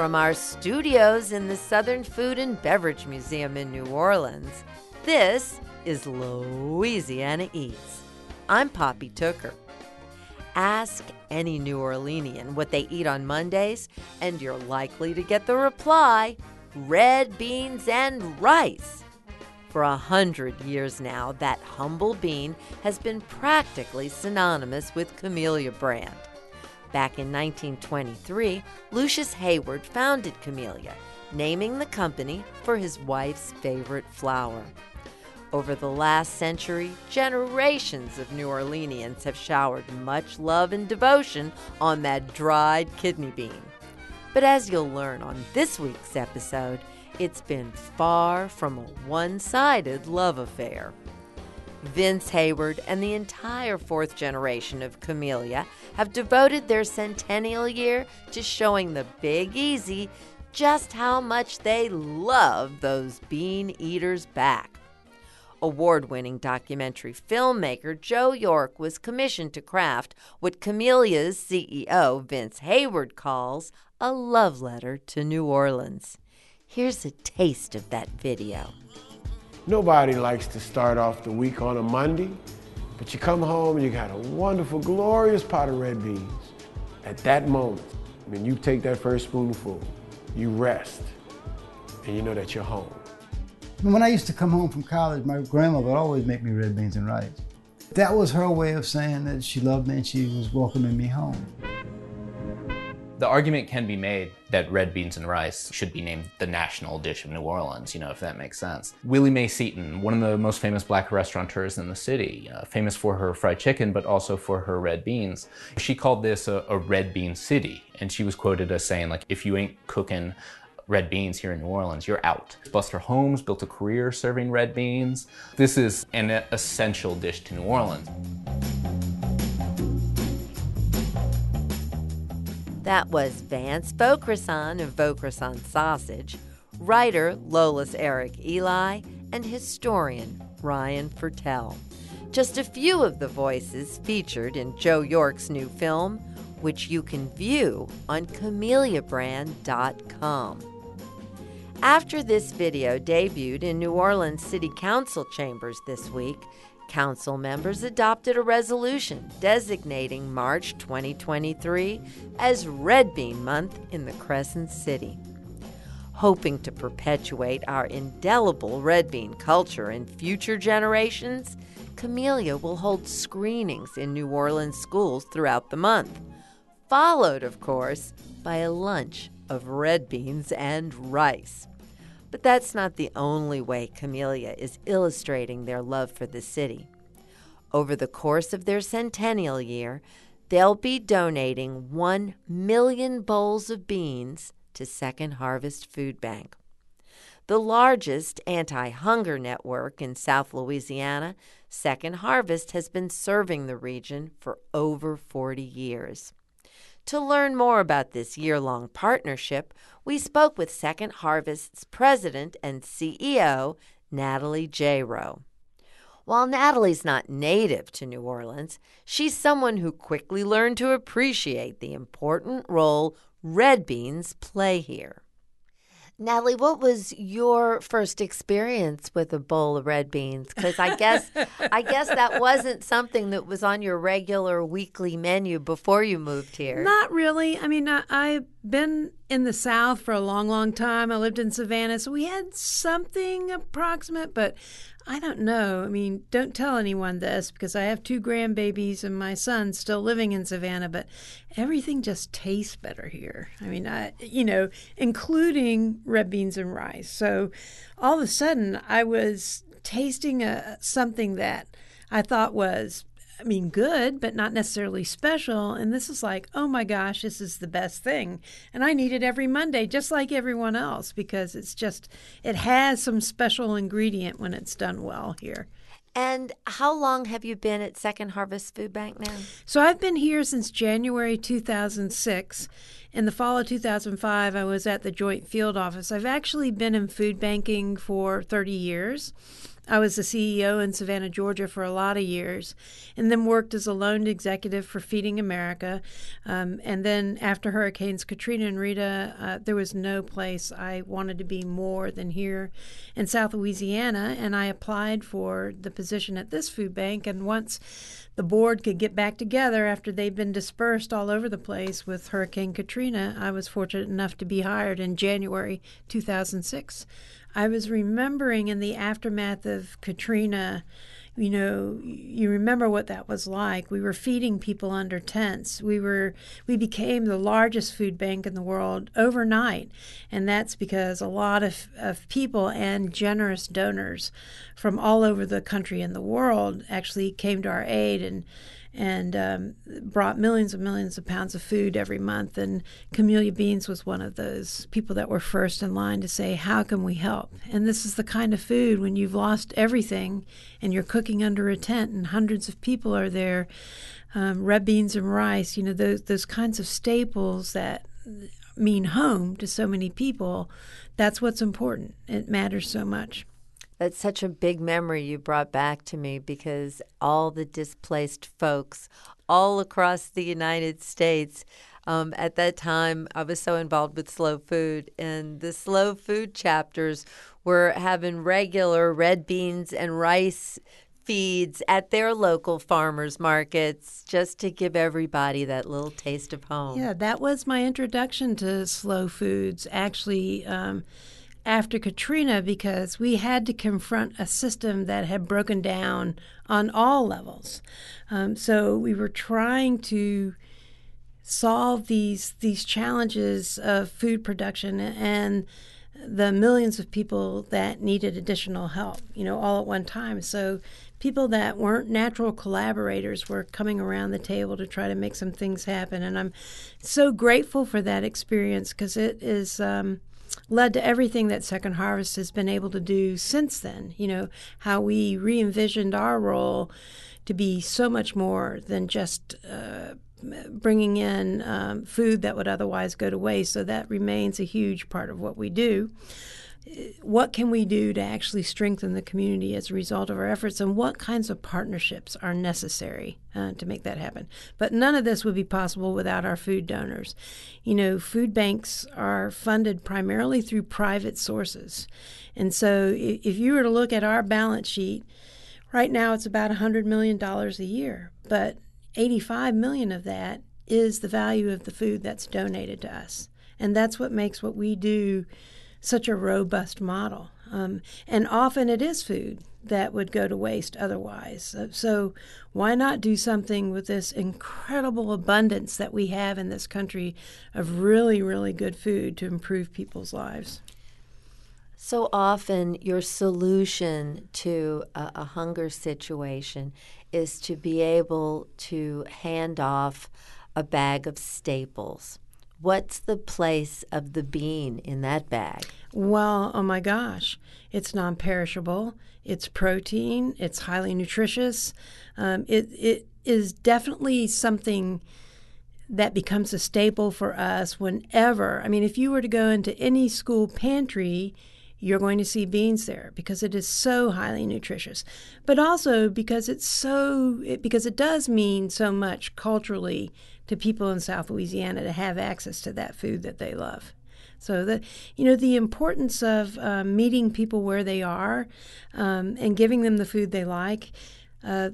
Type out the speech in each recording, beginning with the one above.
From our studios in the Southern Food and Beverage Museum in New Orleans, this is Louisiana Eats. I'm Poppy Tooker. Ask any New Orleanian what they eat on Mondays, and you're likely to get the reply red beans and rice. For a hundred years now, that humble bean has been practically synonymous with Camellia brand. Back in 1923, Lucius Hayward founded Camellia, naming the company for his wife's favorite flower. Over the last century, generations of New Orleanians have showered much love and devotion on that dried kidney bean. But as you'll learn on this week's episode, it's been far from a one sided love affair. Vince Hayward and the entire fourth generation of Camellia have devoted their centennial year to showing the Big Easy just how much they love those bean eaters back. Award winning documentary filmmaker Joe York was commissioned to craft what Camellia's CEO, Vince Hayward, calls a love letter to New Orleans. Here's a taste of that video. Nobody likes to start off the week on a Monday, but you come home and you got a wonderful, glorious pot of red beans. At that moment, when you take that first spoonful, you rest and you know that you're home. When I used to come home from college, my grandma would always make me red beans and rice. That was her way of saying that she loved me and she was welcoming me home. The argument can be made that red beans and rice should be named the national dish of New Orleans, you know, if that makes sense. Willie Mae Seaton, one of the most famous black restaurateurs in the city, uh, famous for her fried chicken, but also for her red beans, she called this a, a red bean city. And she was quoted as saying, like, if you ain't cooking red beans here in New Orleans, you're out. Buster Holmes built a career serving red beans. This is an essential dish to New Orleans. That was Vance Vaucresson of Vaucresson Sausage, writer Lolis Eric Elie, and historian Rien Fertel. Just a few of the voices featured in Joe York's new film, which you can view on CamelliaBrand.com. After this video debuted in New Orleans City Council chambers this week, Council members adopted a resolution designating March 2023 as Red Bean Month in the Crescent City. Hoping to perpetuate our indelible red bean culture in future generations, Camellia will hold screenings in New Orleans schools throughout the month, followed, of course, by a lunch of red beans and rice. But that's not the only way Camellia is illustrating their love for the city. Over the course of their centennial year, they'll be donating 1 million bowls of beans to Second Harvest Food Bank. The largest anti hunger network in South Louisiana, Second Harvest has been serving the region for over 40 years. To learn more about this year long partnership, we spoke with Second Harvest's president and CEO, Natalie Jayroe. While Natalie's not native to New Orleans, she's someone who quickly learned to appreciate the important role red beans play here. Natalie, what was your first experience with a bowl of red beans? Because I guess I guess that wasn't something that was on your regular weekly menu before you moved here. Not really. I mean, I, I've been in the South for a long, long time. I lived in Savannah, so we had something approximate, but I don't know. I mean, don't tell anyone this because I have two grandbabies and my son still living in Savannah, but everything just tastes better here. I mean, I, you know, including red beans and rice. So all of a sudden, I was tasting a, something that I thought was I mean, good, but not necessarily special. And this is like, oh my gosh, this is the best thing. And I need it every Monday, just like everyone else, because it's just, it has some special ingredient when it's done well here. And how long have you been at Second Harvest Food Bank now? So I've been here since January 2006. In the fall of 2005, I was at the Joint Field Office. I've actually been in food banking for 30 years. I was the CEO in Savannah, Georgia for a lot of years, and then worked as a loan executive for Feeding America. Um, and then after Hurricanes Katrina and Rita, uh, there was no place I wanted to be more than here in South Louisiana. And I applied for the position at this food bank. And once the board could get back together after they'd been dispersed all over the place with Hurricane Katrina, I was fortunate enough to be hired in January 2006. I was remembering in the aftermath of Katrina, you know, you remember what that was like. We were feeding people under tents. We were we became the largest food bank in the world overnight, and that's because a lot of, of people and generous donors from all over the country and the world actually came to our aid and and um, brought millions and millions of pounds of food every month. And Camellia Beans was one of those people that were first in line to say, How can we help? And this is the kind of food when you've lost everything and you're cooking under a tent and hundreds of people are there. Um, red beans and rice, you know, those, those kinds of staples that mean home to so many people. That's what's important. It matters so much. That's such a big memory you brought back to me because all the displaced folks all across the United States. Um, at that time, I was so involved with slow food, and the slow food chapters were having regular red beans and rice feeds at their local farmers markets just to give everybody that little taste of home. Yeah, that was my introduction to slow foods. Actually, um, after Katrina because we had to confront a system that had broken down on all levels. Um, so we were trying to solve these these challenges of food production and the millions of people that needed additional help, you know, all at one time. So people that weren't natural collaborators were coming around the table to try to make some things happen. And I'm so grateful for that experience because it is um, led to everything that Second Harvest has been able to do since then. You know, how we re envisioned our role to be so much more than just uh, bringing in um, food that would otherwise go to waste. So that remains a huge part of what we do what can we do to actually strengthen the community as a result of our efforts and what kinds of partnerships are necessary uh, to make that happen? But none of this would be possible without our food donors. You know food banks are funded primarily through private sources. And so if you were to look at our balance sheet right now it's about $100 million a year but 85 million of that is the value of the food that's donated to us. And that's what makes what we do such a robust model. Um, and often it is food that would go to waste otherwise. So, why not do something with this incredible abundance that we have in this country of really, really good food to improve people's lives? So often, your solution to a, a hunger situation is to be able to hand off a bag of staples What's the place of the bean in that bag? Well, oh my gosh, it's non perishable, it's protein, it's highly nutritious. Um, it, it is definitely something that becomes a staple for us whenever. I mean, if you were to go into any school pantry, you're going to see beans there because it is so highly nutritious but also because it's so it, because it does mean so much culturally to people in South Louisiana to have access to that food that they love. So the you know the importance of um, meeting people where they are um, and giving them the food they like. Uh,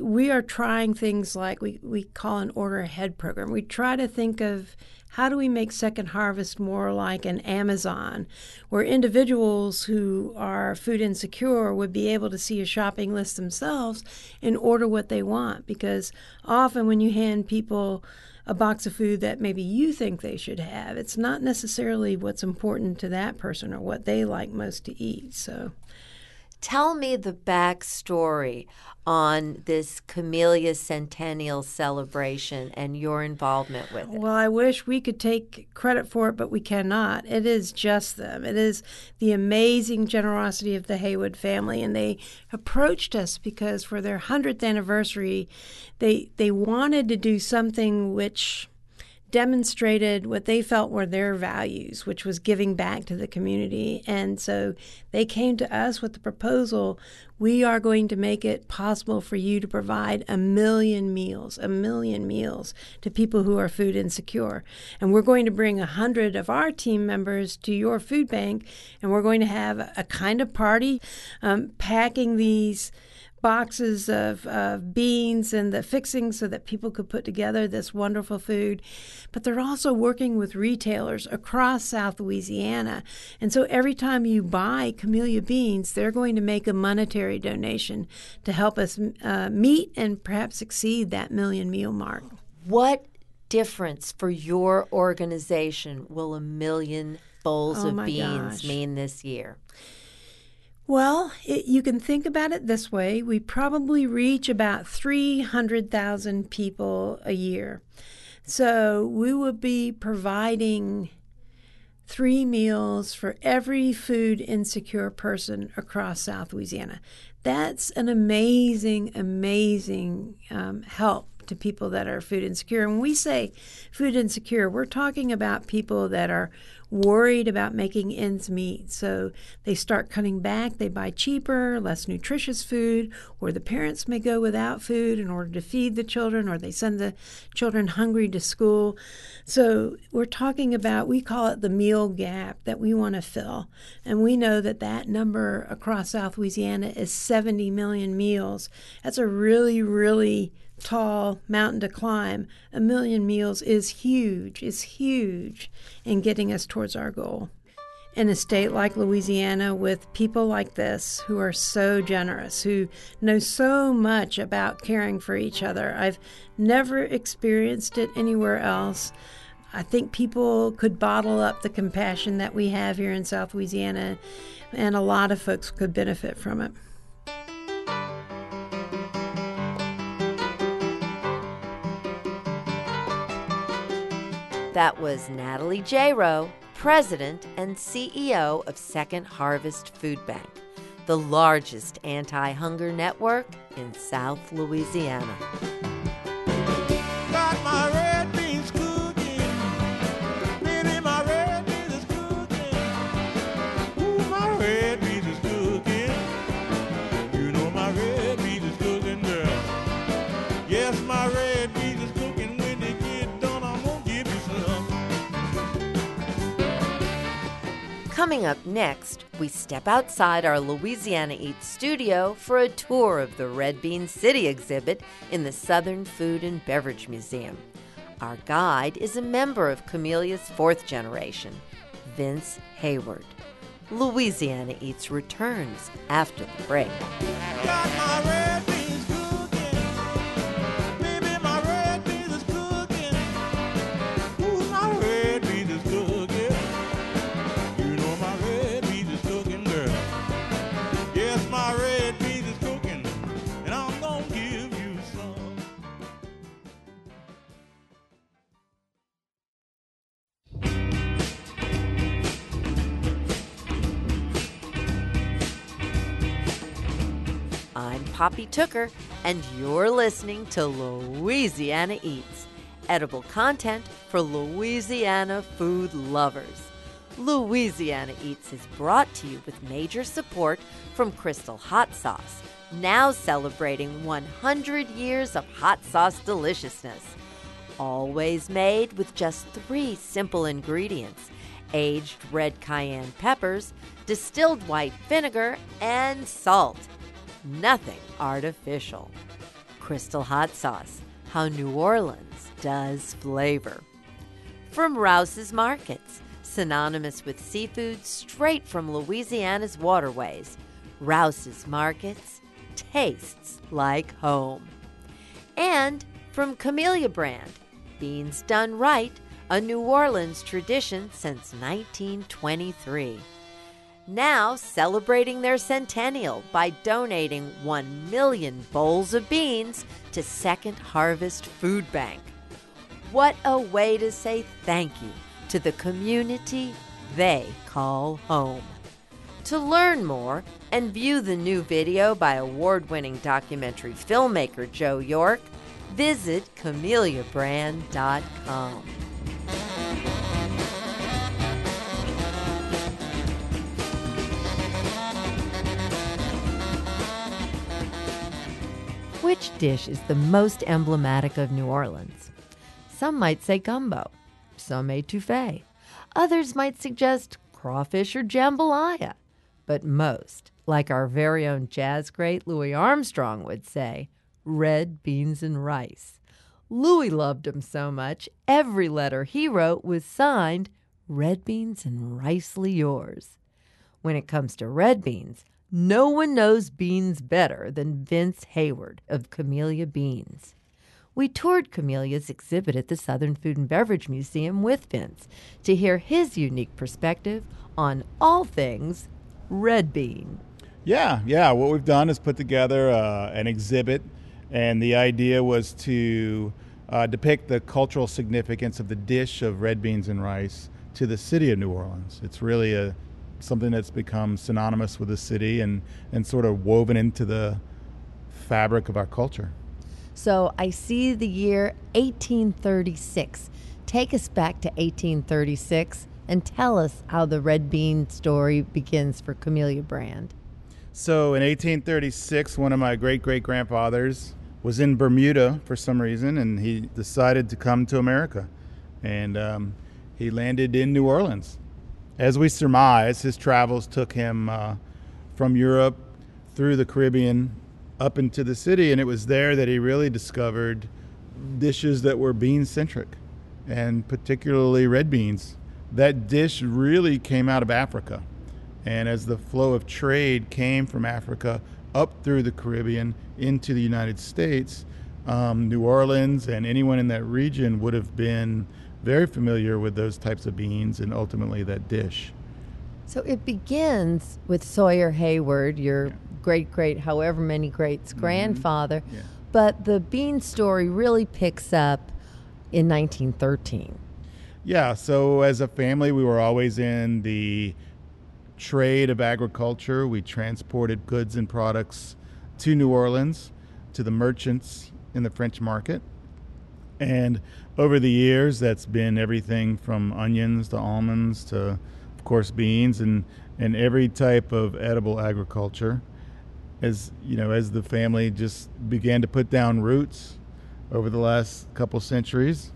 we are trying things like we, we call an order ahead program. We try to think of how do we make Second Harvest more like an Amazon, where individuals who are food insecure would be able to see a shopping list themselves and order what they want? Because often when you hand people a box of food that maybe you think they should have, it's not necessarily what's important to that person or what they like most to eat. So Tell me the backstory on this Camellia Centennial celebration and your involvement with it. Well, I wish we could take credit for it, but we cannot. It is just them. It is the amazing generosity of the Hayward family, and they approached us because for their hundredth anniversary, they they wanted to do something which demonstrated what they felt were their values, which was giving back to the community. And so they came to us with the proposal we are going to make it possible for you to provide a million meals, a million meals to people who are food insecure. And we're going to bring a hundred of our team members to your food bank, and we're going to have a kind of party um, packing these boxes of, of beans and the fixings so that people could put together this wonderful food. But they're also working with retailers across South Louisiana. And so every time you buy Camellia beans, they're going to make a monetary donation to help us uh, meet and perhaps exceed that million meal mark. What difference for your organization will a million bowls Oh of beans gosh. mean this year? Well, it, you can think about it this way. We probably reach about 300,000 people a year. So we would be providing three meals for every food insecure person across South Louisiana. That's an amazing, amazing um, help to people that are food insecure. When we say food insecure, we're talking about people that are worried about making ends meet. So they start cutting back, they buy cheaper, less nutritious food, or the parents may go without food in order to feed the children, or they send the children hungry to school. So we're talking about, we call it the meal gap that we want to fill. And we know that that number across South Louisiana is 70 million meals. That's a really, really tall mountain to climb. A million meals is huge, is huge in getting us towards our goal. In a state like Louisiana, with people like this who are so generous, who know so much about caring for each other, I've never experienced it anywhere else. I think people could bottle up the compassion that we have here in South Louisiana, and a lot of folks could benefit from it. That was Natalie Jayroe, President and CEO of Second Harvest Food Bank, the largest anti hunger network in South Louisiana. Coming up next, we step outside our Louisiana Eats studio for a tour of the Red Bean City exhibit in the Southern Food and Beverage Museum. Our guide is a member of Camellia's fourth generation, Vince Hayward. Louisiana Eats returns after the break. Poppy Tooker, and you're listening to Louisiana Eats, edible content for Louisiana food lovers. Louisiana Eats is brought to you with major support from Crystal Hot Sauce, now celebrating 100 years of hot sauce deliciousness. Always made with just three simple ingredients aged red cayenne peppers, distilled white vinegar, and salt. Nothing artificial. Crystal Hot Sauce, how New Orleans does flavor. From Rouse's Markets, synonymous with seafood straight from Louisiana's waterways, Rouse's Markets tastes like home. And from Camellia Brand, beans done right, a New Orleans tradition since 1923. Now celebrating their centennial by donating 1 million bowls of beans to Second Harvest Food Bank. What a way to say thank you to the community they call home. To learn more and view the new video by award winning documentary filmmaker Joe York, visit CamelliaBrand.com. Which dish is the most emblematic of New Orleans? Some might say gumbo, some etouffee. Others might suggest crawfish or jambalaya. But most, like our very own jazz great Louis Armstrong would say, red beans and rice. Louis loved 'em so much, every letter he wrote was signed Red Beans and Ricely Yours. When it comes to red beans, no one knows beans better than Vince Hayward of Camellia Beans. We toured Camellia's exhibit at the Southern Food and Beverage Museum with Vince to hear his unique perspective on all things red bean. Yeah, yeah. What we've done is put together uh, an exhibit, and the idea was to uh, depict the cultural significance of the dish of red beans and rice to the city of New Orleans. It's really a something that's become synonymous with the city and, and sort of woven into the fabric of our culture. So I see the year 1836. Take us back to 1836 and tell us how the red bean story begins for Camellia Brand. So in 1836, one of my great great grandfathers was in Bermuda for some reason, and he decided to come to America. And um, he landed in New Orleans. As we surmise, his travels took him uh, from Europe through the Caribbean up into the city, and it was there that he really discovered dishes that were bean centric, and particularly red beans. That dish really came out of Africa. And as the flow of trade came from Africa up through the Caribbean into the United States, um, New Orleans and anyone in that region would have been very familiar with those types of beans and ultimately that dish. So it begins with Sawyer Hayward, your great great, however many greats grandfather. Mm-hmm. Yeah. But the bean story really picks up in 1913. Yeah, so as a family, we were always in the trade of agriculture. We transported goods and products to New Orleans, to the merchants in the French market. And over the years, that's been everything from onions to almonds to, of course, beans and, and every type of edible agriculture. As you know, as the family just began to put down roots over the last couple centuries,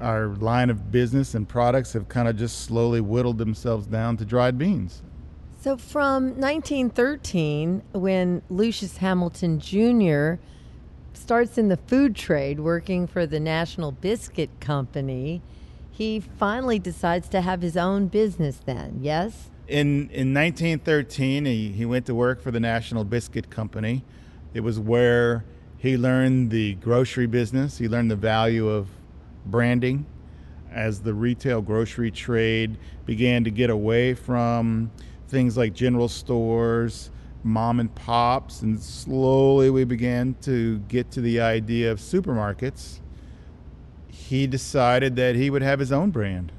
our line of business and products have kind of just slowly whittled themselves down to dried beans. So from 1913, when Lucius Hamilton Jr. starts in the food trade working for the National Biscuit Company, he finally decides to have his own business then, yes? In in 1913, he, he went to work for the National Biscuit Company. It was where he learned the grocery business. He learned the value of branding as the retail grocery trade began to get away from things like general stores, mom and pops, and slowly we began to get to the idea of supermarkets. He decided that he would have his own brand.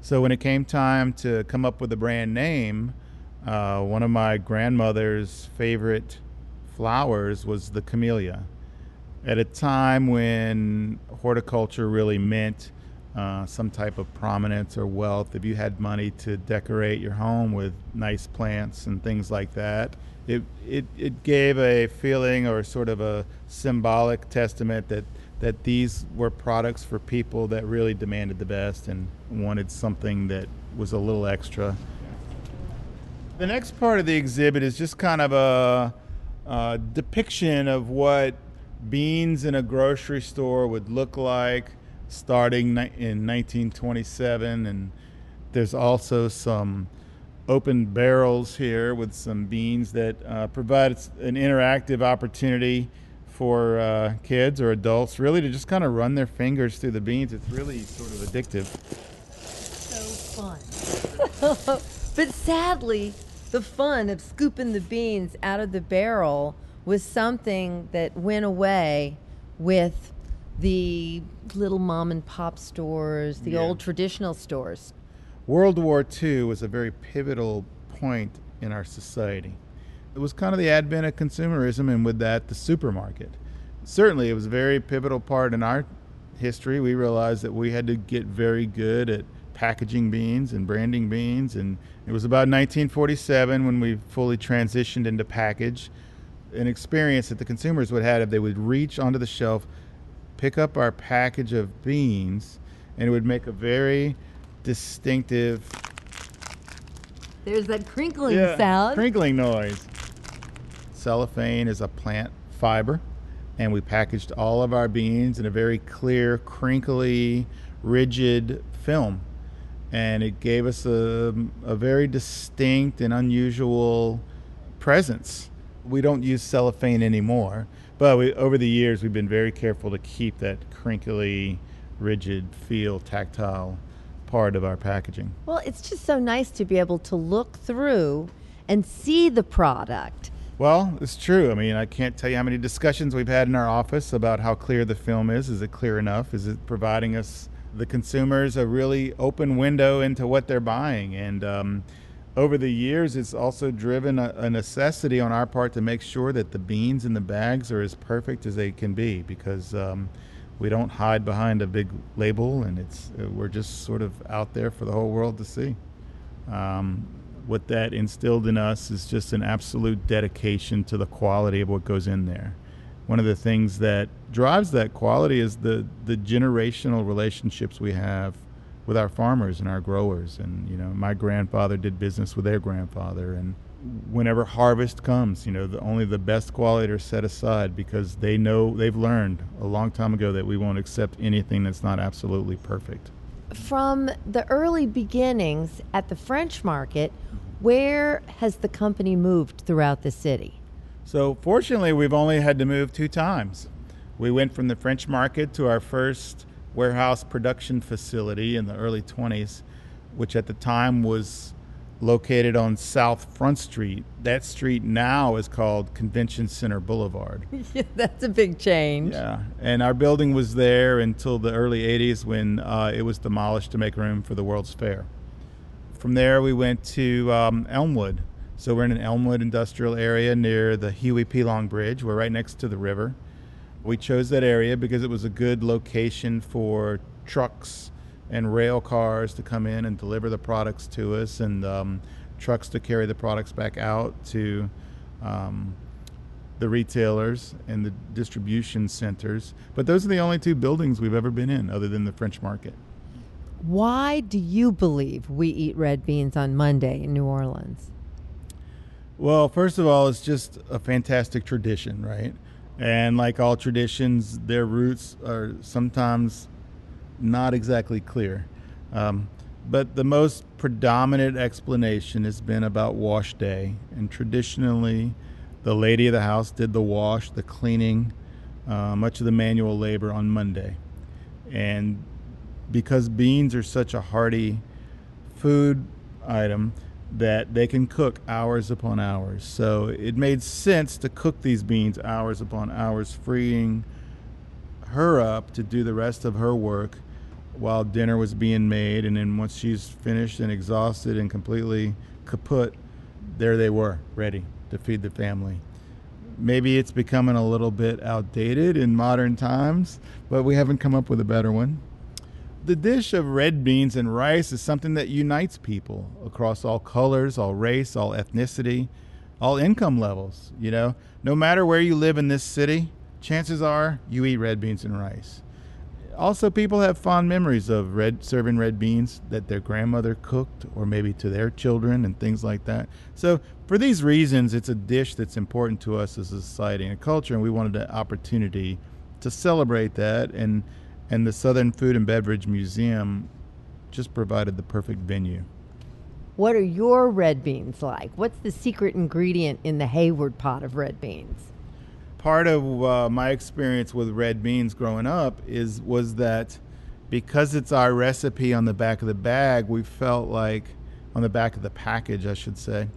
So when it came time to come up with a brand name, uh, one of my grandmother's favorite flowers was the camellia. At a time when horticulture really meant uh, some type of prominence or wealth, if you had money to decorate your home with nice plants and things like that, it, it, it gave a feeling or sort of a symbolic testament that that these were products for people that really demanded the best and wanted something that was a little extra. The next part of the exhibit is just kind of a, a depiction of what beans in a grocery store would look like starting in 1927 and there's also some open barrels here with some beans that uh, provide an interactive opportunity for uh, kids or adults really to just kind of run their fingers through the beans. It's really sort of addictive. So fun. but sadly, the fun of scooping the beans out of the barrel was something that went away with the little mom and pop stores, the Yeah. old traditional stores. World War II was a very pivotal point in our society. It was kind of the advent of consumerism, and with that, the supermarket. Certainly, it was a very pivotal part in our history. We realized that we had to get very good at packaging beans and branding beans, and it was about 1947 when we fully transitioned into package. An experience that the consumers would have if they would reach onto the shelf, pick up our package of beans, and it would make a very distinctive There's that crinkling sound. crinkling noise. Cellophane is a plant fiber, and we packaged all of our beans in a very clear, crinkly, rigid film. And it gave us a, a very distinct and unusual presence. We don't use cellophane anymore, but we, over the years we've been very careful to keep that crinkly, rigid feel, tactile part of our packaging. Well, it's just so nice to be able to look through and see the product. Well, it's true. I mean, I can't tell you how many discussions we've had in our office about how clear the film is. Is it clear enough? Is it providing us, the consumers, a really open window into what they're buying? And um, over the years, it's also driven a, a necessity on our part to make sure that the beans in the bags are as perfect as they can be because um, we don't hide behind a big label and it's uh, we're just sort of out there for the whole world to see. Um, what that instilled in us is just an absolute dedication to the quality of what goes in there. One of the things that drives that quality is the, the generational relationships we have with our farmers and our growers. And, you know, my grandfather did business with their grandfather. And whenever harvest comes, you know, the, only the best quality are set aside because they know, they've learned a long time ago that we won't accept anything that's not absolutely perfect. From the early beginnings at the French market, where has the company moved throughout the city? So fortunately, we've only had to move two times. We went from the French market to our first warehouse production facility in the early 20s, which at the time was located on South Front Street. That street now is called Convention Center Boulevard. That's a big change. Yeah, and our building was there until the early 80s when uh, it was demolished to make room for the World's Fair. From there, we went to um, Elmwood. So we're in an Elmwood industrial area near the Huey P. Long Bridge. We're right next to the river. We chose that area because it was a good location for trucks and rail cars to come in and deliver the products to us, and um, trucks to carry the products back out to um, the retailers and the distribution centers. But those are the only two buildings we've ever been in, other than the French Market. Why do you believe we eat red beans on Monday in New Orleans? Well, first of all, it's just a fantastic tradition, right? And like all traditions, their roots are sometimes not exactly clear. Um, but the most predominant explanation has been about wash day. And traditionally, the lady of the house did the wash, the cleaning, uh, much of the manual labor on Monday. And because beans are such a hearty food item, that they can cook hours upon hours. So it made sense to cook these beans hours upon hours, freeing her up to do the rest of her work while dinner was being made. And then once she's finished and exhausted and completely kaput, there they were, ready to feed the family. Maybe it's becoming a little bit outdated in modern times, but we haven't come up with a better one the dish of red beans and rice is something that unites people across all colors, all race, all ethnicity, all income levels. You know, no matter where you live in this city, chances are you eat red beans and rice. Also, people have fond memories of red serving red beans that their grandmother cooked, or maybe to their children and things like that. So, for these reasons, it's a dish that's important to us as a society and a culture, and we wanted an opportunity to celebrate that and and the Southern Food and Beverage Museum just provided the perfect venue. What are your red beans like? What's the secret ingredient in the Hayward pot of red beans? Part of uh, my experience with red beans growing up is was that because it's our recipe on the back of the bag, we felt like on the back of the package, I should say,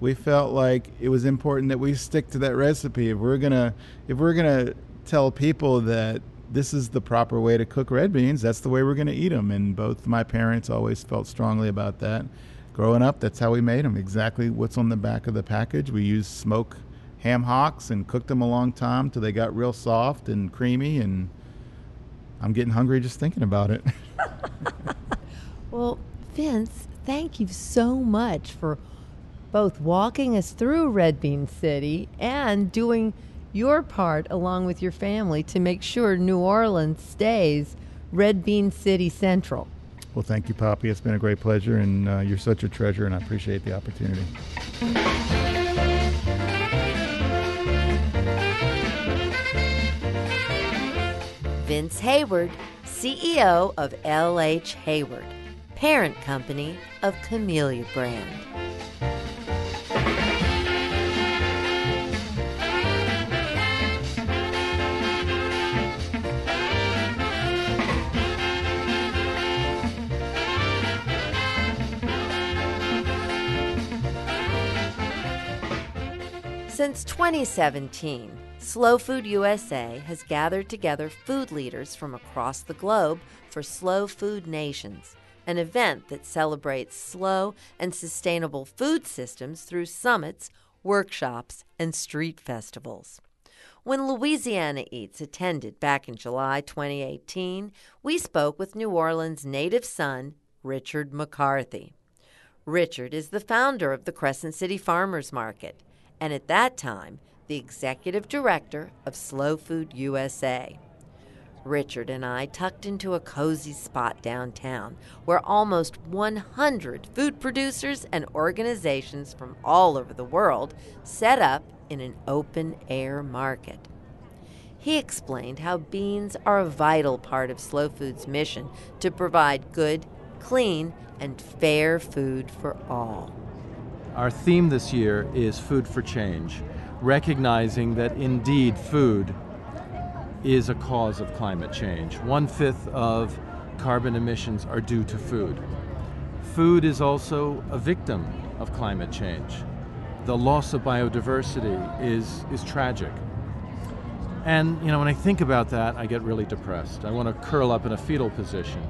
we felt like it was important that we stick to that recipe. If we're gonna, if we're gonna tell people that this is the proper way to cook red beans, that's the way we're gonna eat them. And both my parents always felt strongly about that. Growing up, that's how we made them. Exactly what's on the back of the package. We used smoke ham hocks and cooked them a long time till they got real soft and creamy. And I'm getting hungry just thinking about it. Well, Vince, thank you so much for both walking us through Red Bean City and doing your part along with your family to make sure New Orleans stays Red Bean City Central. Well, thank you, Poppy. It's been a great pleasure, and uh, you're such a treasure, and I appreciate the opportunity. Vince Hayward, CEO of LH Hayward, parent company of Camellia Brand. Since 2017, Slow Food USA has gathered together food leaders from across the globe for Slow Food Nations, an event that celebrates slow and sustainable food systems through summits, workshops, and street festivals. When Louisiana Eats attended back in July 2018, we spoke with New Orleans' native son, Richard McCarthy. Richard is the founder of the Crescent City Farmers Market, and at that time, the executive director of Slow Food USA. Richard and I tucked into a cozy spot downtown where almost 100 food producers and organizations from all over the world set up in an open air market. He explained how beans are a vital part of Slow Food's mission to provide good, clean, and fair food for all. Our theme this year is Food for Change, recognizing that indeed food is a cause of climate change. One fifth of carbon emissions are due to food. Food is also a victim of climate change. The loss of biodiversity is, is tragic. And, you know, when I think about that, I get really depressed. I want to curl up in a fetal position.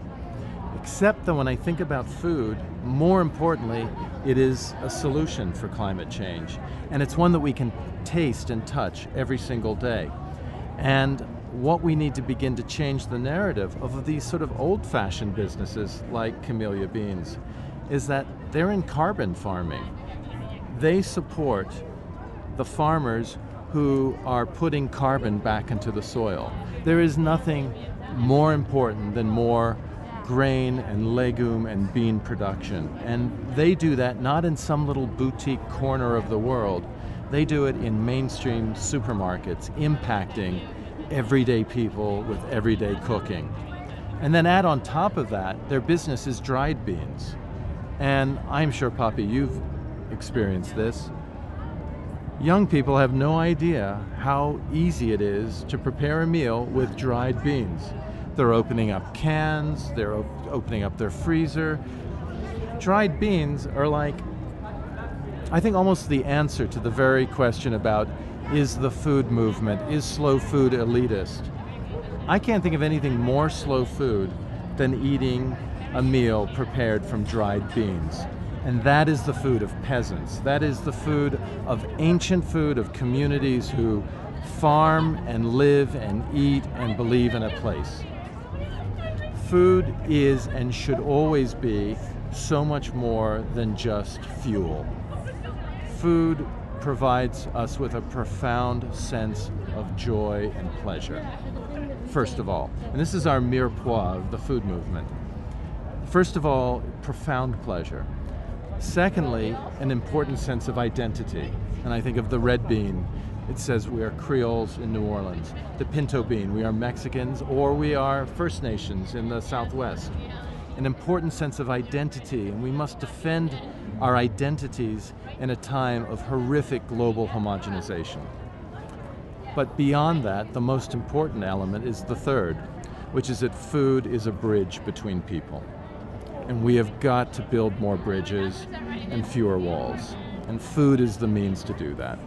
Except that when I think about food, more importantly, it is a solution for climate change. And it's one that we can taste and touch every single day. And what we need to begin to change the narrative of these sort of old fashioned businesses like Camellia Beans is that they're in carbon farming. They support the farmers who are putting carbon back into the soil. There is nothing more important than more grain and legume and bean production. And they do that not in some little boutique corner of the world. They do it in mainstream supermarkets, impacting everyday people with everyday cooking. And then add on top of that, their business is dried beans. And I'm sure, Poppy, you've experienced this. Young people have no idea how easy it is to prepare a meal with dried beans. They're opening up cans, they're op- opening up their freezer. Dried beans are like, I think, almost the answer to the very question about is the food movement, is slow food elitist? I can't think of anything more slow food than eating a meal prepared from dried beans. And that is the food of peasants. That is the food of ancient food of communities who farm and live and eat and believe in a place. Food is and should always be so much more than just fuel. Food provides us with a profound sense of joy and pleasure. First of all, and this is our mirepoix of the food movement. First of all, profound pleasure. Secondly, an important sense of identity. And I think of the red bean. It says we are Creoles in New Orleans. The pinto bean, we are Mexicans or we are First Nations in the Southwest. An important sense of identity, and we must defend our identities in a time of horrific global homogenization. But beyond that, the most important element is the third, which is that food is a bridge between people. And we have got to build more bridges and fewer walls. And food is the means to do that.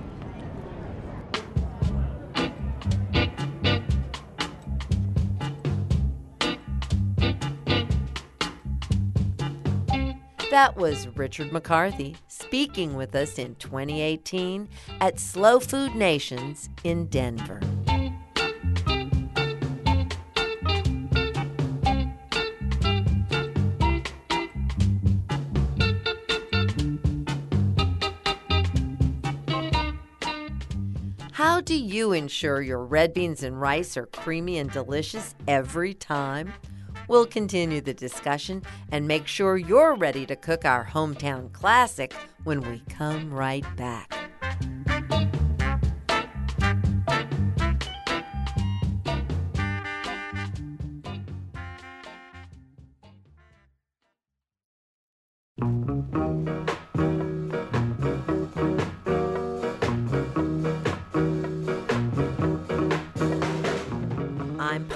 That was Richard McCarthy speaking with us in 2018 at Slow Food Nations in Denver. How do you ensure your red beans and rice are creamy and delicious every time? We'll continue the discussion and make sure you're ready to cook our hometown classic when we come right back.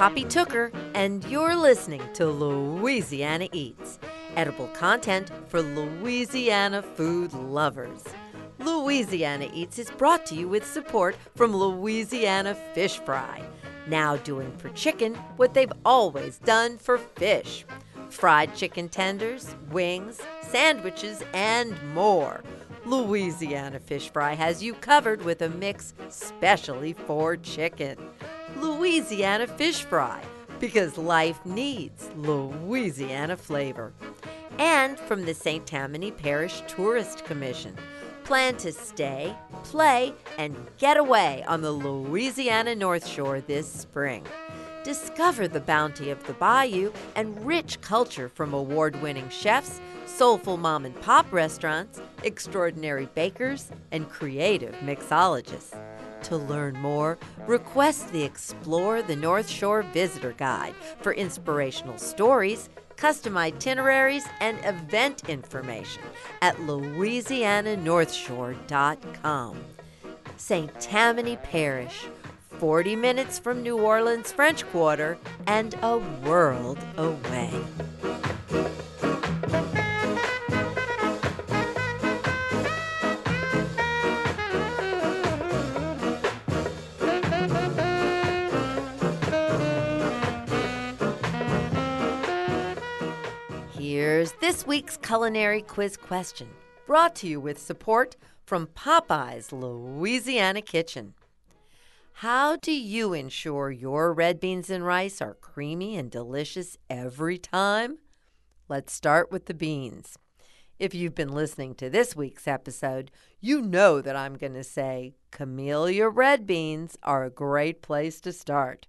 Poppy Tooker, and you're listening to Louisiana Eats, edible content for Louisiana food lovers. Louisiana Eats is brought to you with support from Louisiana Fish Fry, now doing for chicken what they've always done for fish fried chicken tenders, wings, sandwiches, and more. Louisiana Fish Fry has you covered with a mix specially for chicken. Louisiana Fish Fry, because life needs Louisiana flavor. And from the St. Tammany Parish Tourist Commission. Plan to stay, play, and get away on the Louisiana North Shore this spring. Discover the bounty of the bayou and rich culture from award winning chefs, soulful mom and pop restaurants, extraordinary bakers, and creative mixologists. To learn more, request the Explore the North Shore Visitor Guide for inspirational stories, custom itineraries, and event information at louisiananorthshore.com. St. Tammany Parish, 40 minutes from New Orleans French Quarter and a world away. Here's this week's culinary quiz question, brought to you with support from Popeye's Louisiana Kitchen. How do you ensure your red beans and rice are creamy and delicious every time? Let's start with the beans. If you've been listening to this week's episode, you know that I'm going to say Camellia red beans are a great place to start.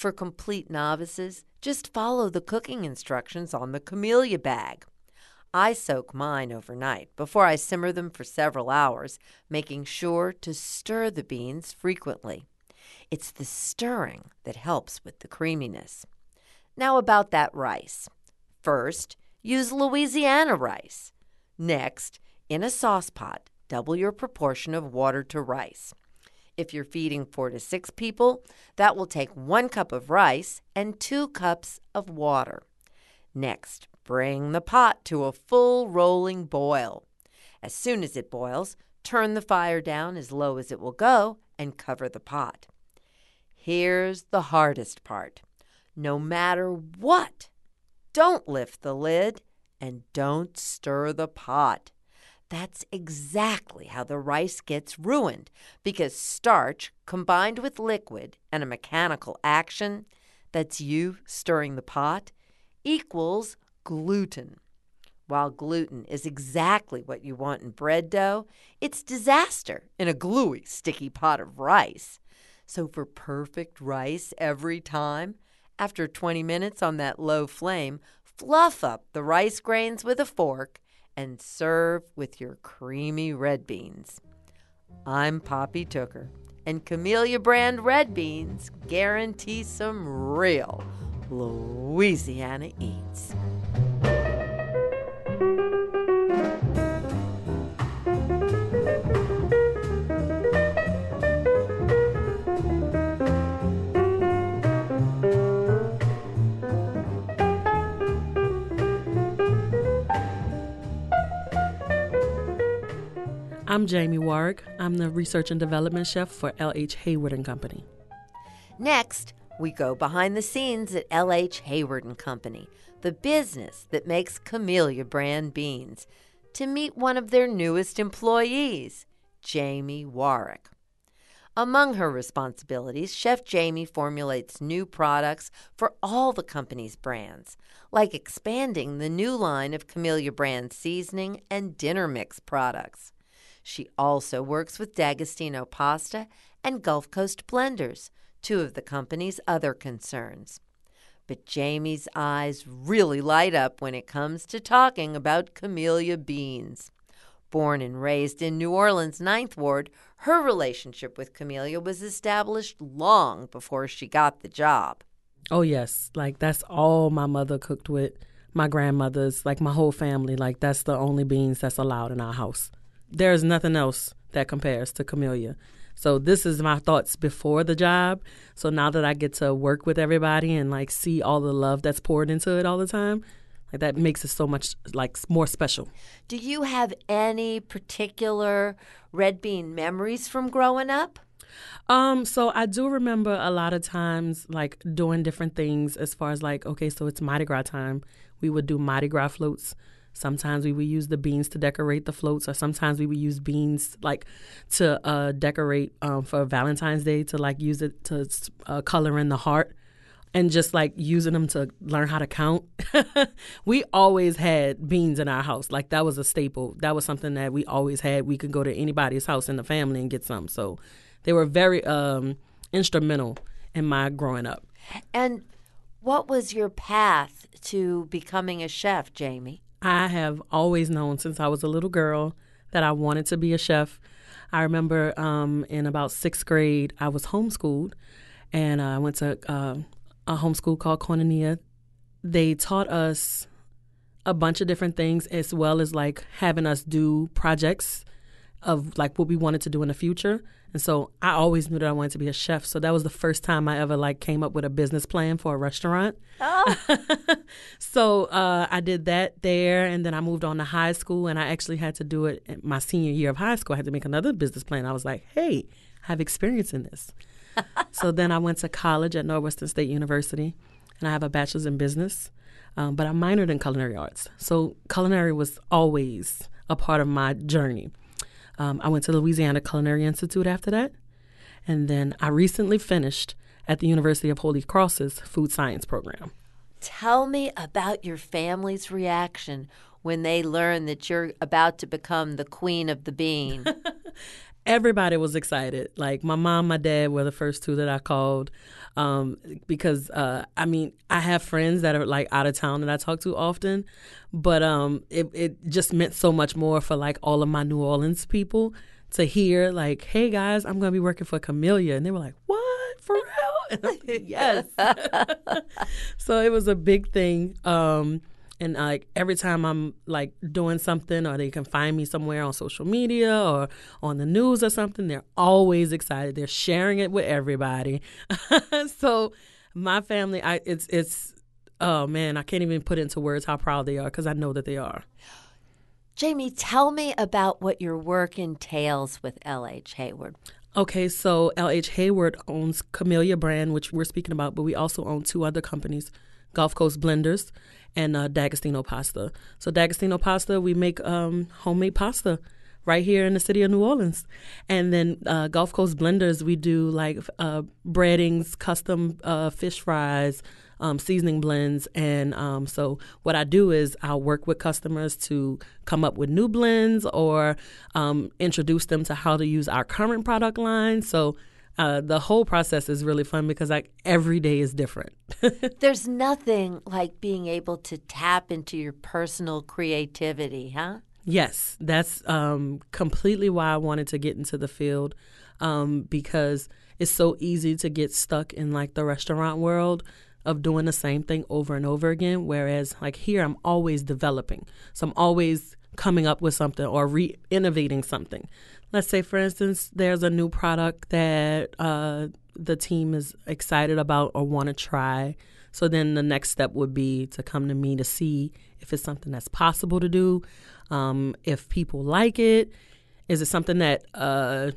For complete novices, just follow the cooking instructions on the Camellia bag. I soak mine overnight before I simmer them for several hours, making sure to stir the beans frequently. It's the stirring that helps with the creaminess. Now, about that rice. First, use Louisiana rice. Next, in a sauce pot, double your proportion of water to rice. If you're feeding four to six people, that will take one cup of rice and two cups of water. Next, bring the pot to a full rolling boil. As soon as it boils, turn the fire down as low as it will go and cover the pot. Here's the hardest part no matter what, don't lift the lid and don't stir the pot. That's exactly how the rice gets ruined because starch combined with liquid and a mechanical action that's you stirring the pot equals gluten. While gluten is exactly what you want in bread dough, it's disaster in a gluey, sticky pot of rice. So, for perfect rice every time, after 20 minutes on that low flame, fluff up the rice grains with a fork and serve with your creamy red beans. I'm Poppy Tooker, and Camellia brand red beans guarantee some real Louisiana eats. I'm Jamie Warwick. I'm the research and development chef for LH Hayward and Company. Next, we go behind the scenes at LH Hayward and Company, the business that makes Camellia brand beans, to meet one of their newest employees, Jamie Warwick. Among her responsibilities, Chef Jamie formulates new products for all the company's brands, like expanding the new line of Camellia brand seasoning and dinner mix products. She also works with D'Agostino Pasta and Gulf Coast Blenders, two of the company's other concerns. But Jamie's eyes really light up when it comes to talking about Camellia beans. Born and raised in New Orleans' Ninth Ward, her relationship with Camellia was established long before she got the job. Oh, yes. Like, that's all my mother cooked with. My grandmother's, like, my whole family. Like, that's the only beans that's allowed in our house. There's nothing else that compares to Camellia. So this is my thoughts before the job. So now that I get to work with everybody and like see all the love that's poured into it all the time, like that makes it so much like more special. Do you have any particular red bean memories from growing up? Um, so I do remember a lot of times like doing different things as far as like, okay, so it's Mardi Gras time. We would do Mardi Gras floats. Sometimes we would use the beans to decorate the floats, or sometimes we would use beans like to uh, decorate um, for Valentine's Day to like use it to uh, color in the heart, and just like using them to learn how to count. we always had beans in our house, like that was a staple. That was something that we always had. We could go to anybody's house in the family and get some. So they were very um, instrumental in my growing up. And what was your path to becoming a chef, Jamie? I have always known since I was a little girl that I wanted to be a chef. I remember um, in about sixth grade, I was homeschooled, and I went to uh, a homeschool called Koinonia. They taught us a bunch of different things, as well as like having us do projects of like what we wanted to do in the future. And so I always knew that I wanted to be a chef. So that was the first time I ever like came up with a business plan for a restaurant. Oh. so uh, I did that there, and then I moved on to high school, and I actually had to do it in my senior year of high school. I had to make another business plan. I was like, hey, I have experience in this. so then I went to college at Northwestern State University, and I have a bachelor's in business, um, but I minored in culinary arts. So culinary was always a part of my journey. Um, I went to the Louisiana Culinary Institute after that. And then I recently finished at the University of Holy Cross's food science program. Tell me about your family's reaction when they learn that you're about to become the queen of the bean. Everybody was excited. Like my mom, my dad were the first two that I called um, because uh, I mean I have friends that are like out of town that I talk to often, but um, it it just meant so much more for like all of my New Orleans people to hear like, "Hey guys, I'm going to be working for Camellia," and they were like, "What for real?" yes. so it was a big thing. Um, and uh, like every time I'm like doing something, or they can find me somewhere on social media or on the news or something, they're always excited. They're sharing it with everybody. so my family, I it's it's oh man, I can't even put into words how proud they are because I know that they are. Jamie, tell me about what your work entails with LH Hayward. Okay, so LH Hayward owns Camellia brand, which we're speaking about, but we also own two other companies, Gulf Coast Blenders and uh, D'Agostino Pasta. So D'Agostino Pasta, we make um, homemade pasta right here in the city of New Orleans. And then uh, Gulf Coast Blenders, we do like uh, breadings, custom uh, fish fries, um, seasoning blends. And um, so what I do is I'll work with customers to come up with new blends or um, introduce them to how to use our current product line. So uh, the whole process is really fun because like every day is different. There's nothing like being able to tap into your personal creativity, huh? Yes, that's um, completely why I wanted to get into the field um, because it's so easy to get stuck in like the restaurant world of doing the same thing over and over again. Whereas, like here, I'm always developing. So I'm always coming up with something or re innovating something. Let's say, for instance, there's a new product that uh, the team is excited about or want to try. So then the next step would be to come to me to see if it's something that's possible to do, um, if people like it. Is it something that uh,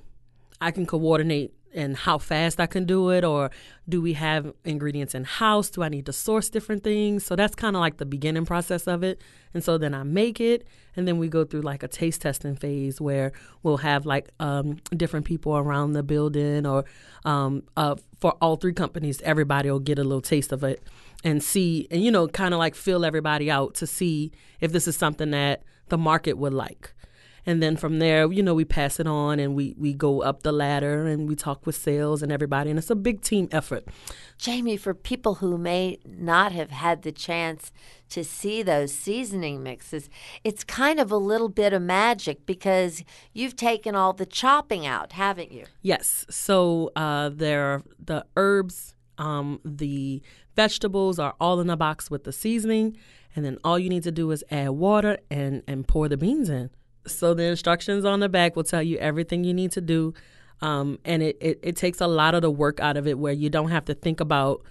I can coordinate and how fast I can do it? Or do we have ingredients in house? Do I need to source different things? So that's kind of like the beginning process of it. And so then I make it, and then we go through like a taste testing phase where we'll have like um, different people around the building, or um, uh, for all three companies, everybody will get a little taste of it and see, and you know, kind of like fill everybody out to see if this is something that the market would like and then from there you know we pass it on and we we go up the ladder and we talk with sales and everybody. And it's a big team effort. Jamie, for people who may not have had the chance to see those seasoning mixes, it's kind of a little bit of magic because you've taken all the chopping out, haven't you? yes. So uh there the herbs um the vegetables are all in a box with the seasoning. And then all you need to do is add water and and pour the beans in so the instructions on the back will tell you everything you need to do um, and it, it, it takes a lot of the work out of it where you don't have to think about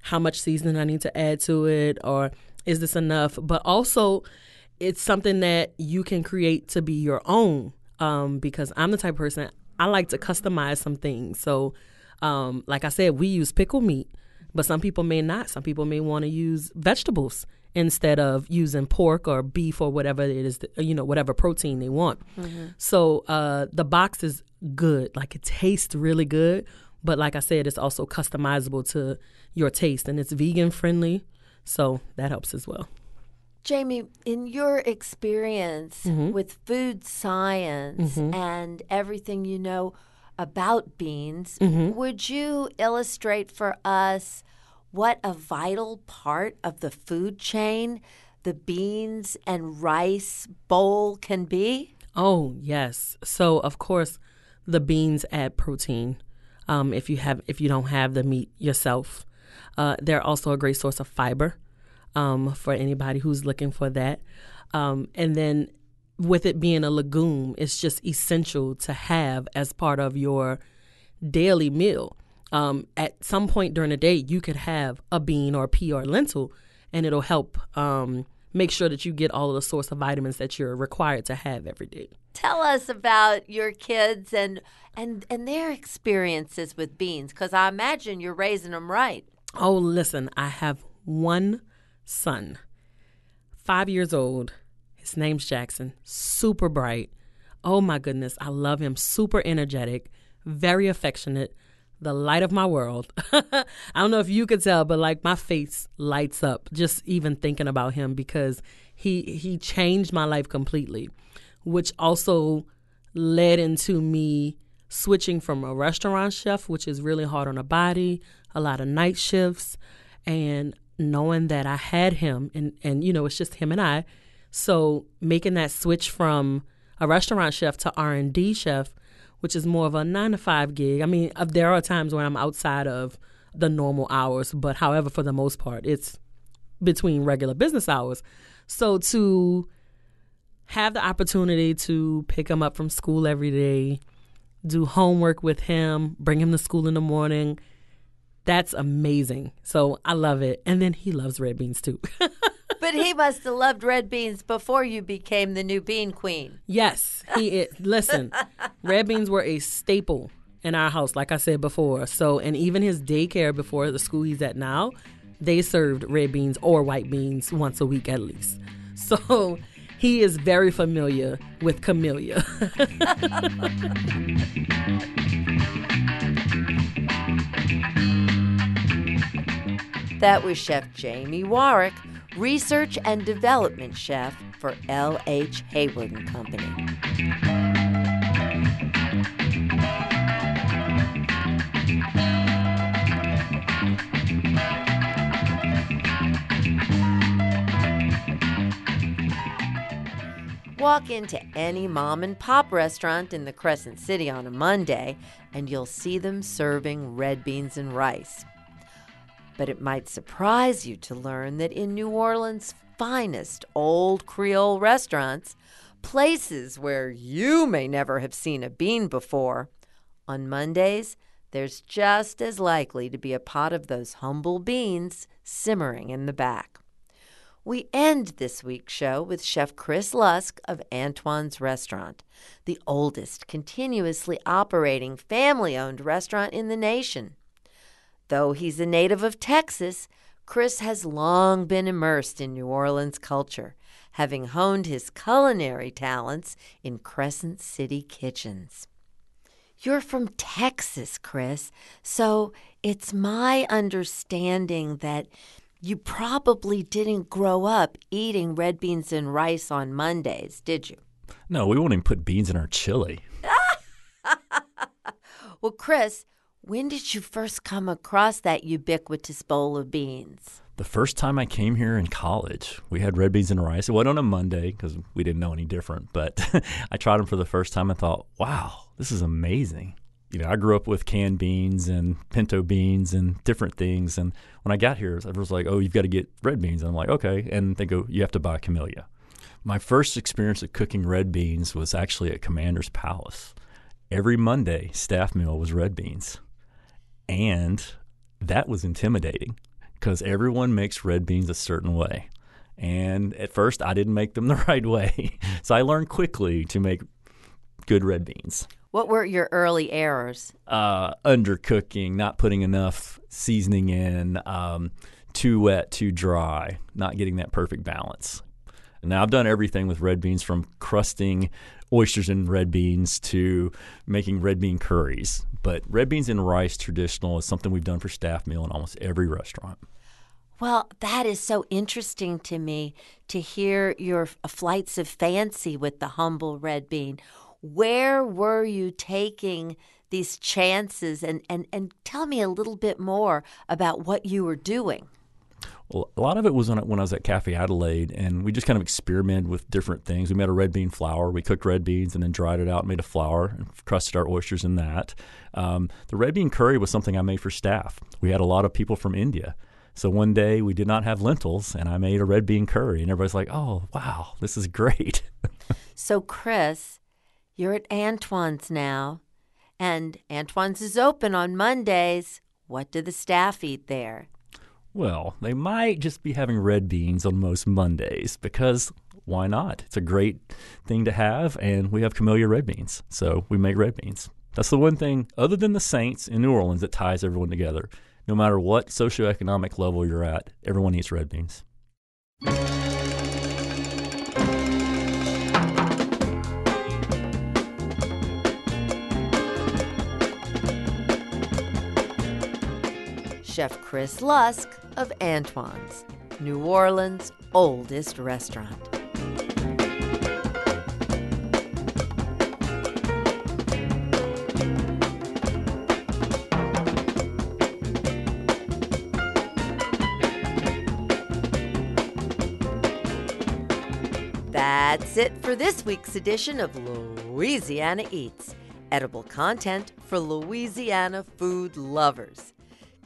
how much seasoning i need to add to it or is this enough? But also it's something that you can create to be your own um, because i'm the type of person i like to customize some things. So um, like i said we use pickle meat but some people may not. Some people may want to use vegetables instead of using pork or beef or whatever it is that- you know whatever protein they want. Mm-hmm. So uh, the box is good. Like it tastes really good but like i said it's also customizable to your taste and it's vegan friendly. So that helps as well. Jamie, in your experience mm-hmm. with food science mm-hmm. and everything you know about beans, would you illustrate for us what a vital part of the food chain the beans and rice bowl can be? Oh yes. So of course, the beans add protein. Um, if you have if you don't have the meat yourself, uh, they're also a great source of fiber um, for anybody who's looking for that. Um, and then with it being a legume, it's just essential to have as part of your daily meal. Um, at some point during the day, you could have a bean or a pea or a lentil, and it'll help um, make sure that you get all of the source of vitamins that you're required to have every day. Tell us about your kids and and and their experiences with beans cuz I imagine you're raising them right. Oh, listen, I have one son, five years old. His name's Jackson, super bright. Oh my goodness, I love him. Super energetic, very affectionate, the light of my world. I don't know if you could tell, but like my face lights up just even thinking about him because he he changed my life completely, which also led into me switching from a restaurant chef, which is really hard on a body, a lot of night shifts, and knowing that I had him and and you know it's just him and I. So making that switch from a restaurant chef to R and D chef, which is more of a nine to five gig. I mean, uh, there are times when I'm outside of the normal hours, but however, for the most part, it's between regular business hours. So to have the opportunity to pick him up from school every day, do homework with him, bring him to school in the morning. That's amazing. So I love it. And then he loves red beans too. But he must have loved red beans before you became the new bean queen. yes, he is. Listen, red beans were a staple in our house, like I said before. So, and even his daycare before the school he's at now, they served red beans or white beans once a week at least. So he is very familiar with camellia. That was Chef Jamie Warwick, Research and Development Chef for L.H. Hayward and Company. Walk into any mom and pop restaurant in the Crescent City on a Monday, and you'll see them serving red beans and rice. But it might surprise you to learn that in New Orleans' finest old Creole restaurants, places where you may never have seen a bean before, on Mondays, there's just as likely to be a pot of those humble beans simmering in the back. We end this week's show with Chef Chris Lusk of Antoine's Restaurant, the oldest continuously operating family owned restaurant in the nation. Though he's a native of Texas, Chris has long been immersed in New Orleans culture, having honed his culinary talents in Crescent City kitchens. You're from Texas, Chris, so it's my understanding that you probably didn't grow up eating red beans and rice on Mondays, did you? No, we won't even put beans in our chili. Well, Chris, when did you first come across that ubiquitous bowl of beans? The first time I came here in college, we had red beans and rice. It wasn't on a Monday because we didn't know any different, but I tried them for the first time and thought, wow, this is amazing. You know, I grew up with canned beans and pinto beans and different things. And when I got here, everyone was like, oh, you've got to get red beans. And I'm like, okay. And they go, you have to buy camellia. My first experience of cooking red beans was actually at Commander's Palace. Every Monday, staff meal was red beans. And that was intimidating because everyone makes red beans a certain way. And at first, I didn't make them the right way. so I learned quickly to make good red beans. What were your early errors? Uh, undercooking, not putting enough seasoning in, um, too wet, too dry, not getting that perfect balance. Now I've done everything with red beans from crusting oysters in red beans to making red bean curries. But red beans and rice traditional is something we've done for staff meal in almost every restaurant. Well, that is so interesting to me to hear your flights of fancy with the humble red bean. Where were you taking these chances? And, and, and tell me a little bit more about what you were doing. A lot of it was when I, when I was at Cafe Adelaide, and we just kind of experimented with different things. We made a red bean flour. We cooked red beans and then dried it out, and made a flour, and crusted our oysters in that. Um, the red bean curry was something I made for staff. We had a lot of people from India. So one day we did not have lentils, and I made a red bean curry, and everybody's like, "Oh, wow, this is great!" So, Chris, you're at Antoine's now, and Antoine's is open on Mondays. What do the staff eat there? Well, they might just be having red beans on most Mondays because why not? It's a great thing to have, and we have camellia red beans, so we make red beans. That's the one thing, other than the Saints in New Orleans, that ties everyone together. No matter what socioeconomic level you're at, everyone eats red beans. Chef Chris Lusk of Antoine's, New Orleans' oldest restaurant. That's it for this week's edition of Louisiana Eats, edible content for Louisiana food lovers.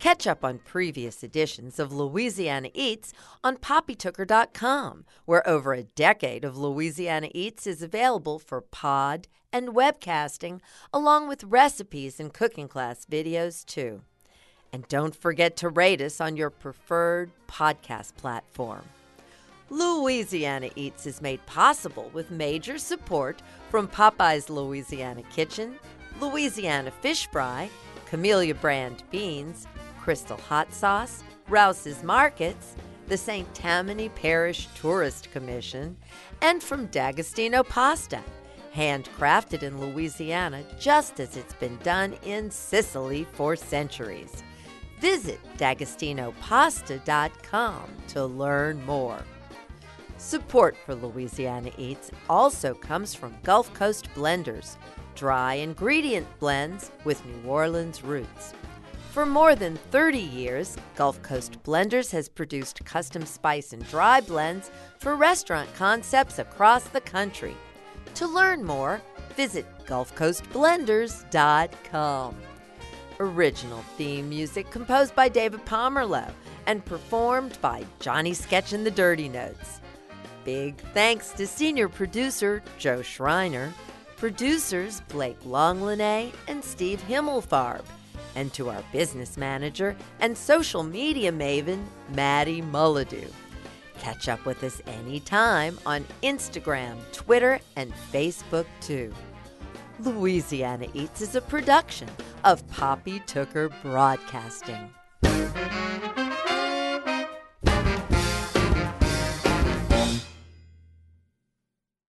Catch up on previous editions of Louisiana Eats on poppytooker.com, where over a decade of Louisiana Eats is available for pod and webcasting, along with recipes and cooking class videos, too. And don't forget to rate us on your preferred podcast platform. Louisiana Eats is made possible with major support from Popeye's Louisiana Kitchen, Louisiana Fish Fry, Camellia Brand Beans, Crystal Hot Sauce, Rouse's Markets, the St. Tammany Parish Tourist Commission, and from D'Agostino Pasta, handcrafted in Louisiana just as it's been done in Sicily for centuries. Visit d'agostinopasta.com to learn more. Support for Louisiana Eats also comes from Gulf Coast Blenders, dry ingredient blends with New Orleans roots. For more than 30 years, Gulf Coast Blenders has produced custom spice and dry blends for restaurant concepts across the country. To learn more, visit GulfCoastBlenders.com. Original theme music composed by David Pomerleau and performed by Johnny Sketch and the Dirty Notes. Big thanks to senior producer Joe Schreiner, producers Blake Langlinais and Steve Himmelfarb, and to our business manager and social media maven, Maddie Mullidew. Catch up with us anytime on Instagram, Twitter, and Facebook too. Louisiana Eats is a production of Poppy Tooker Broadcasting.